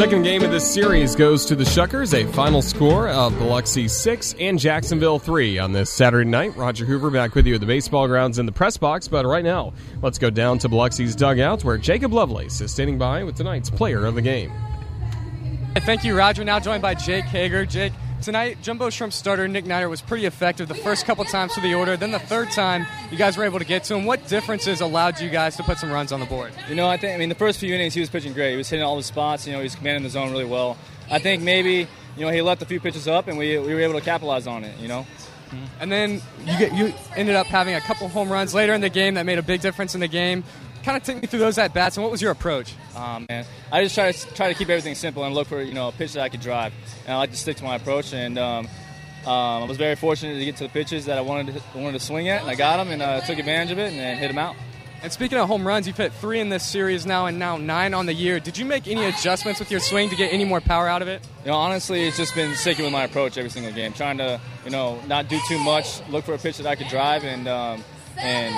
Second game of this series goes to the Shuckers, a final score of Biloxi 6 and Jacksonville 3 on this Saturday night. Roger Hoover back with you at the baseball grounds in the press box, but right now, let's go down to Biloxi's dugout where Jacob Lovelace is standing by with tonight's player of the game. Thank you, Roger. Now joined by Jake Hager. Jake, tonight, Jumbo Shrimp starter Nick Neidert was pretty effective the first couple times through the order. Then the third time, you guys were able to get to him. What differences allowed you guys to put some runs on the board? You know, I think I mean the first few innings he was pitching great. He was hitting all the spots. You know, he was commanding the zone really well. I think maybe you know he left a few pitches up, and we, we were able to capitalize on it. You know. And then you get you ended up having a couple home runs later in the game that made a big difference in the game. Kind of take me through those at bats, and what was your approach? Um, man, I just try to try to keep everything simple and look for you know a pitch that I could drive, and I like to stick to my approach. And um, um, I was very fortunate to get to the pitches that I wanted to, wanted to swing at, and I got them and uh, took advantage of it and, and hit them out. And speaking of home runs, you've hit three in this series now, and now nine on the year. Did you make any adjustments with your swing to get any more power out of it? You know, honestly, it's just been sticking with my approach every single game, trying to you know not do too much, look for a pitch that I could drive, and um, and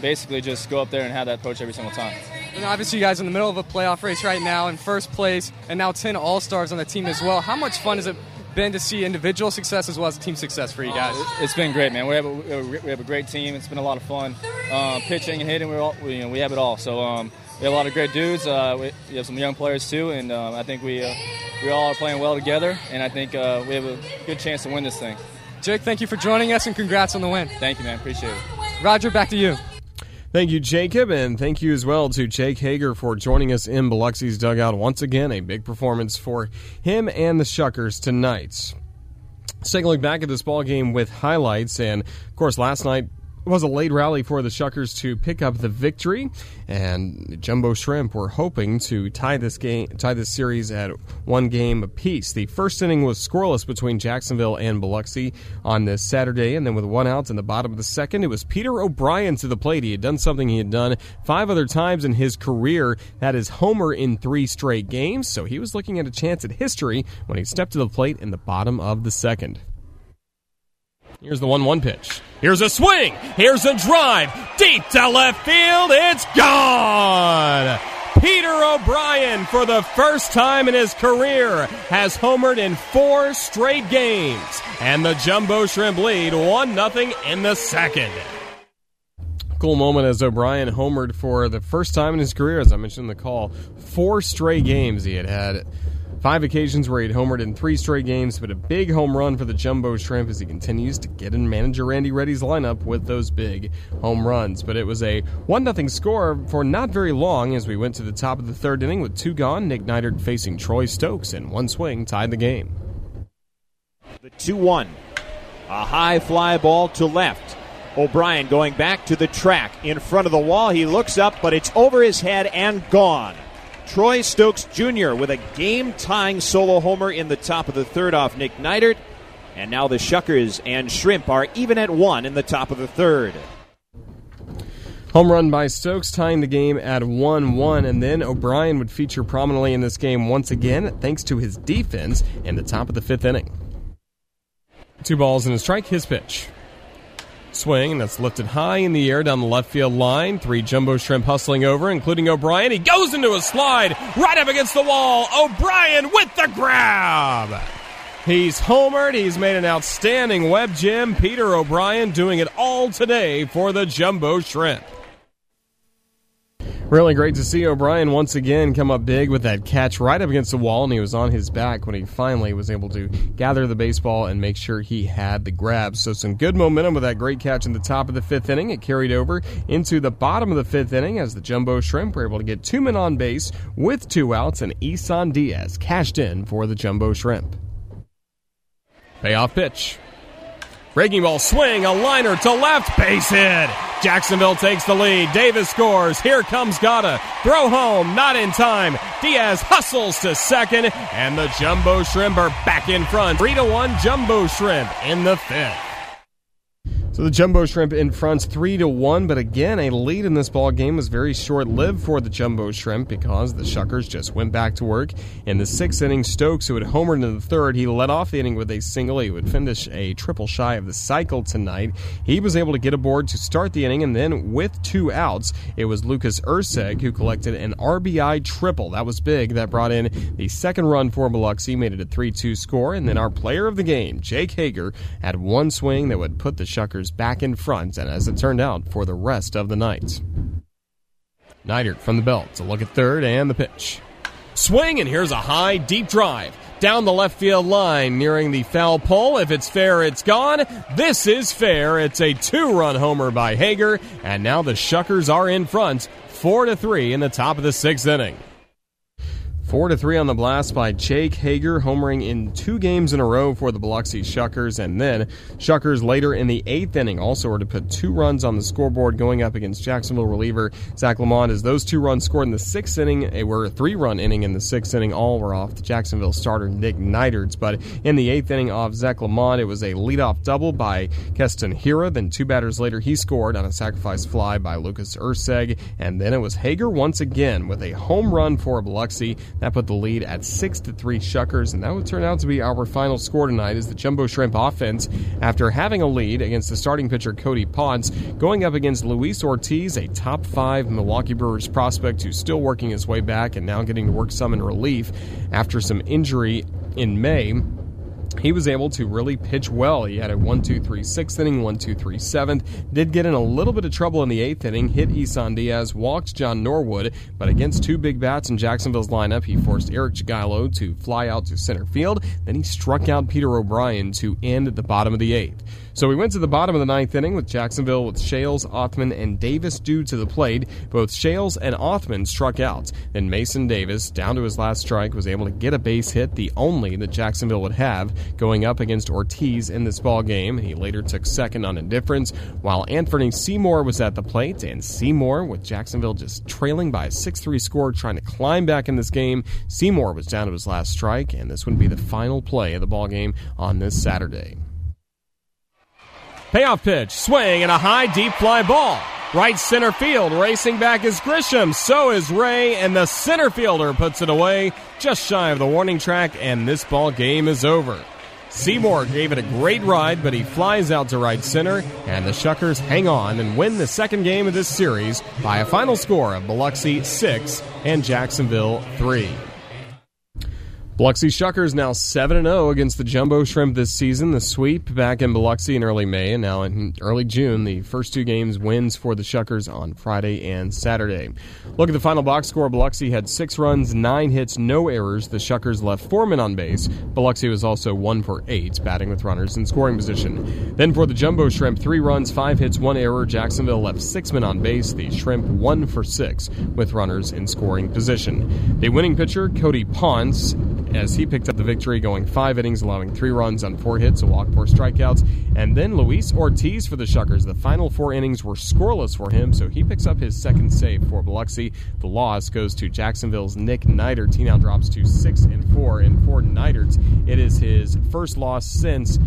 basically just go up there and have that approach every single time. And obviously, you guys are in the middle of a playoff race right now, in first place, and now 10 All Stars on the team as well. How much fun has it been to see individual success as well as team success for you guys? It's been great, man. We have a, we have a great team. It's been a lot of fun. Um, pitching and hitting, we're all, we, you know, we have it all. So um, we have a lot of great dudes. Uh, we, we have some young players too, and um, I think we uh, we all are playing well together. And I think uh, we have a good chance to win this thing. Jake, thank you for joining us, and congrats on the win. Thank you, man. Appreciate it. Roger, back to you. Thank you, Jacob, and thank you as well to Jake Hager for joining us in Biloxi's dugout once again. A big performance for him and the Shuckers tonight. Let's take a look back at this ball game with highlights, and of course, last night was a late rally for the Shuckers to pick up the victory, and Jumbo Shrimp were hoping to tie this game, tie this series at one game apiece. The first inning was scoreless between Jacksonville and Biloxi on this Saturday, and then with one out in the bottom of the second, it was Peter O'Brien to the plate. He had done something he had done five other times in his career. That is homer in three straight games, so he was looking at a chance at history when he stepped to the plate in the bottom of the second. Here's the 1 1 pitch. Here's a swing. Here's a drive. Deep to left field. It's gone. Peter O'Brien, for the first time in his career, has homered in four straight games. And the Jumbo Shrimp lead 1 0 in the second. Cool moment as O'Brien homered for the first time in his career, as I mentioned in the call. Four straight games he had had Five occasions where he'd homered in three straight games, but a big home run for the Jumbo Shrimp as he continues to get in manager Randy Ready's lineup with those big home runs. But it was a 1 0 score for not very long as we went to the top of the third inning with two gone. Nick Neidert facing Troy Stokes, and one swing tied the game. The 2 1. A high fly ball to left. O'Brien going back to the track in front of the wall. He looks up, but it's over his head and gone. Troy Stokes Jr. with a game tying solo homer in the top of the third off Nick Neidert. And now the Shuckers and Shrimp are even at one in the top of the third. Home run by Stokes tying the game at 1 1, and then O'Brien would feature prominently in this game once again thanks to his defense in the top of the fifth inning. Two balls and a strike, his pitch. Swing and that's lifted high in the air down the left field line. Three jumbo shrimp hustling over, including O'Brien. He goes into a slide right up against the wall. O'Brien with the grab. He's homered. He's made an outstanding web gem. Peter O'Brien doing it all today for the jumbo shrimp. Really great to see O'Brien once again come up big with that catch right up against the wall, and he was on his back when he finally was able to gather the baseball and make sure he had the grab. So, some good momentum with that great catch in the top of the fifth inning. It carried over into the bottom of the fifth inning as the Jumbo Shrimp were able to get two men on base with two outs, and Isan Diaz cashed in for the Jumbo Shrimp. Payoff pitch. Breaking ball swing, a liner to left, base hit. Jacksonville takes the lead. Davis scores. Here comes Gotta. Throw home, not in time. Diaz hustles to second, and the Jumbo Shrimp are back in front. 3 to 1 Jumbo Shrimp in the fifth. So the Jumbo Shrimp in front, three to one, but again, a lead in this ball game was very short-lived for the Jumbo Shrimp because the Shuckers just went back to work. In the sixth inning, Stokes, who had homered in the third, he led off the inning with a single. He would finish a triple shy of the cycle tonight. He was able to get aboard to start the inning, and then with two outs, it was Lucas Erceg who collected an RBI triple. That was big. That brought in the second run for Biloxi, made it a 3-2 score, and then our player of the game, Jake Hager, had one swing that would put the Shuckers back in front, and as it turned out, for the rest of the night. Neidert from the belt to look at third and the pitch. Swing, and here's a high, deep drive down the left field line, nearing the foul pole. If it's fair, it's gone. This is fair. It's a two-run homer by Hager, and now the Shuckers are in front, four to three in the top of the sixth inning. Four to three on the blast by Jake Hager, homering in two games in a row for the Biloxi Shuckers, and then Shuckers later in the eighth inning also were to put two runs on the scoreboard, going up against Jacksonville reliever Zach Lamont. As those two runs scored in the sixth inning, they were a three-run inning in the sixth inning. All were off the Jacksonville starter Nick Neiderts, but in the eighth inning off Zach Lamont, it was a leadoff double by Keston Hiura. Then two batters later, he scored on a sacrifice fly by Lucas Erceg, and then it was Hager once again with a home run for Biloxi. That put the lead at 6 to 3 Shuckers, and that would turn out to be our final score tonight as the Jumbo Shrimp offense, after having a lead against the starting pitcher Cody Ponce, going up against Luis Ortiz, a top five Milwaukee Brewers prospect who's still working his way back and now getting to work some in relief after some injury in May he was able to really pitch well. He had a 1 2 3 sixth inning, 1 2 3 seventh. Did get in a little bit of trouble in the eighth inning, hit Isan Diaz, walked John Norwood, but against two big bats in Jacksonville's lineup, he forced Eric Jagielo to fly out to center field. Then he struck out Peter O'Brien to end at the bottom of the eighth. So we went to the bottom of the ninth inning with Jacksonville with Schales, Othman, and Davis due to the plate. Both Schales and Othman struck out. Then Mason Davis, down to his last strike, was able to get a base hit, the only that Jacksonville would have, going up against Ortiz in this ball game. He later took second on indifference, while Anthony Seymour was at the plate, and Seymour, with Jacksonville just trailing by a 6-3 score, trying to climb back in this game. Seymour was down to his last strike, and this would be the final play of the ball game on this Saturday. Payoff pitch, swing, and a high deep fly ball. Right center field, racing back is Grisham. So is Ray, and the center fielder puts it away just shy of the warning track, and this ball game is over. Seymour gave it a great ride, but he flies out to right center, and the Shuckers hang on and win the second game of this series by a final score of Biloxi 6 and Jacksonville 3. Biloxi Shuckers now 7 0 against the Jumbo Shrimp this season. The sweep back in Biloxi in early May and now in early June. The first two games wins for the Shuckers on Friday and Saturday. Look at the final box score. Biloxi had six runs, nine hits, no errors. The Shuckers left four men on base. Biloxi was also one for eight, batting with runners in scoring position. Then for the Jumbo Shrimp, three runs, five hits, one error. Jacksonville left six men on base. The Shrimp one for six with runners in scoring position. The winning pitcher, Cody Ponce, as he picked up the victory, going five innings, allowing three runs on four hits, a walk, four strikeouts. And then Luis Ortiz for the Shuckers. The final four innings were scoreless for him, so he picks up his second save for Biloxi. The loss goes to Jacksonville's Nick Neidert. He now drops to six and four. And for Neidert, it is his first loss since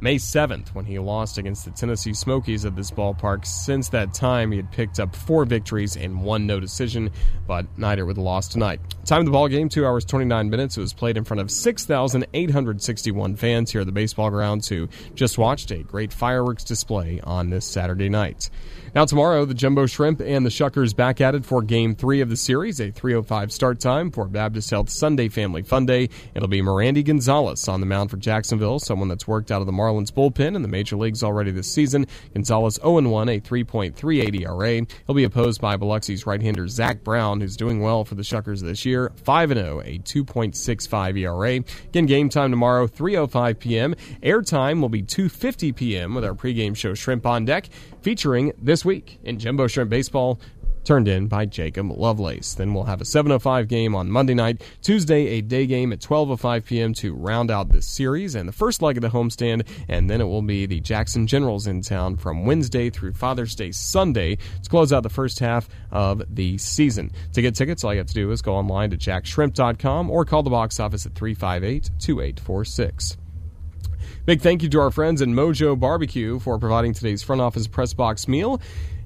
May 7th, when he lost against the Tennessee Smokies at this ballpark. Since that time, he had picked up four victories and one no decision, but neither with a loss tonight. Time of the ball game, 2 hours 29 minutes. It was played in front of 6,861 fans here at the baseball grounds who just watched a great fireworks display on this Saturday night. Now, tomorrow, the Jumbo Shrimp and the Shuckers back at it for Game 3 of the series, a 3.05 start time for Baptist Health Sunday Family Fun Day. It'll be Merandy Gonzalez on the mound for Jacksonville, someone that's worked out of the Marlins bullpen in the major leagues already this season. Gonzalez 0-1, a 3.38 ERA. He'll be opposed by Biloxi's right-hander Zach Brown, who's doing well for the Shuckers this year, 5-0, a 2.65 ERA. Again, game time tomorrow, 3.05 p.m. Airtime will be 2.50 p.m. with our pregame show Shrimp on Deck featuring this week in Jumbo Shrimp Baseball turned in by Jacob Lovelace. Then we'll have a 7:05 game on Monday night, Tuesday a day game at 12:05 p.m. to round out this series and the first leg of the homestand, and then it will be the Jackson Generals in town from Wednesday through Father's Day Sunday to close out the first half of the season. To get tickets, all you have to do is go online to jaxshrimp.com or call the box office at 358 2846. Big thank you to our friends at Mojo Barbecue for providing today's front office press box meal.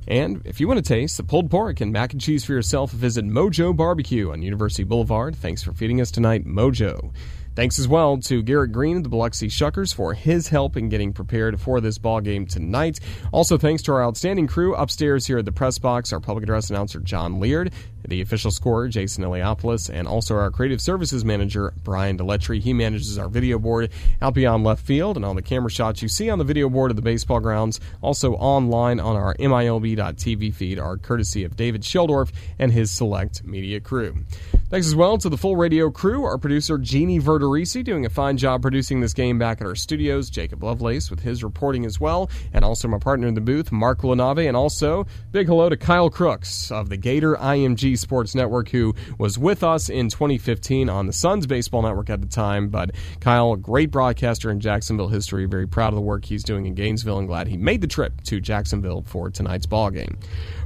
And if you want to taste the pulled pork and mac and cheese for yourself, visit Mojo Barbecue on University Boulevard. Thanks for feeding us tonight, Mojo. Thanks as well to Garrett Green of the Biloxi Shuckers for his help in getting prepared for this ball game tonight. Also, thanks to our outstanding crew upstairs here at the press box, our public address announcer John Leard, the official scorer Jason Eliopoulos, and also our creative services manager Brian Deletry. He manages our video board out beyond left field and all the camera shots you see on the video board of the baseball grounds. Also online on our MILB.TV feed are courtesy of David Sheldorf and his select media crew. Thanks as well to the full radio crew, our producer Jeannie Verderisi doing a fine job producing this game back at our studios, Jacob Lovelace with his reporting as well, and also my partner in the booth, Mark Lanave, and also big hello to Kyle Crooks of the Gator IMG Sports Network, who was with us in 2015 on the Suns Baseball Network at the time. But Kyle, great broadcaster in Jacksonville history, very proud of the work he's doing in Gainesville and glad he made the trip to Jacksonville for tonight's ball game.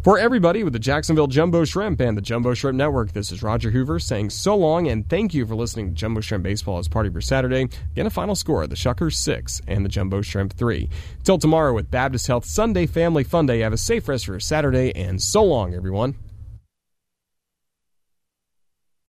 For everybody with the Jacksonville Jumbo Shrimp and the Jumbo Shrimp Network, this is Roger Hoover saying so long and thank you for listening to Jumbo Shrimp Baseball as part of your Saturday. Again, a final score the Shuckers 6 and the Jumbo Shrimp 3. Till tomorrow with Baptist Health Sunday Family Fun Day, have a safe rest for Saturday and so long, everyone.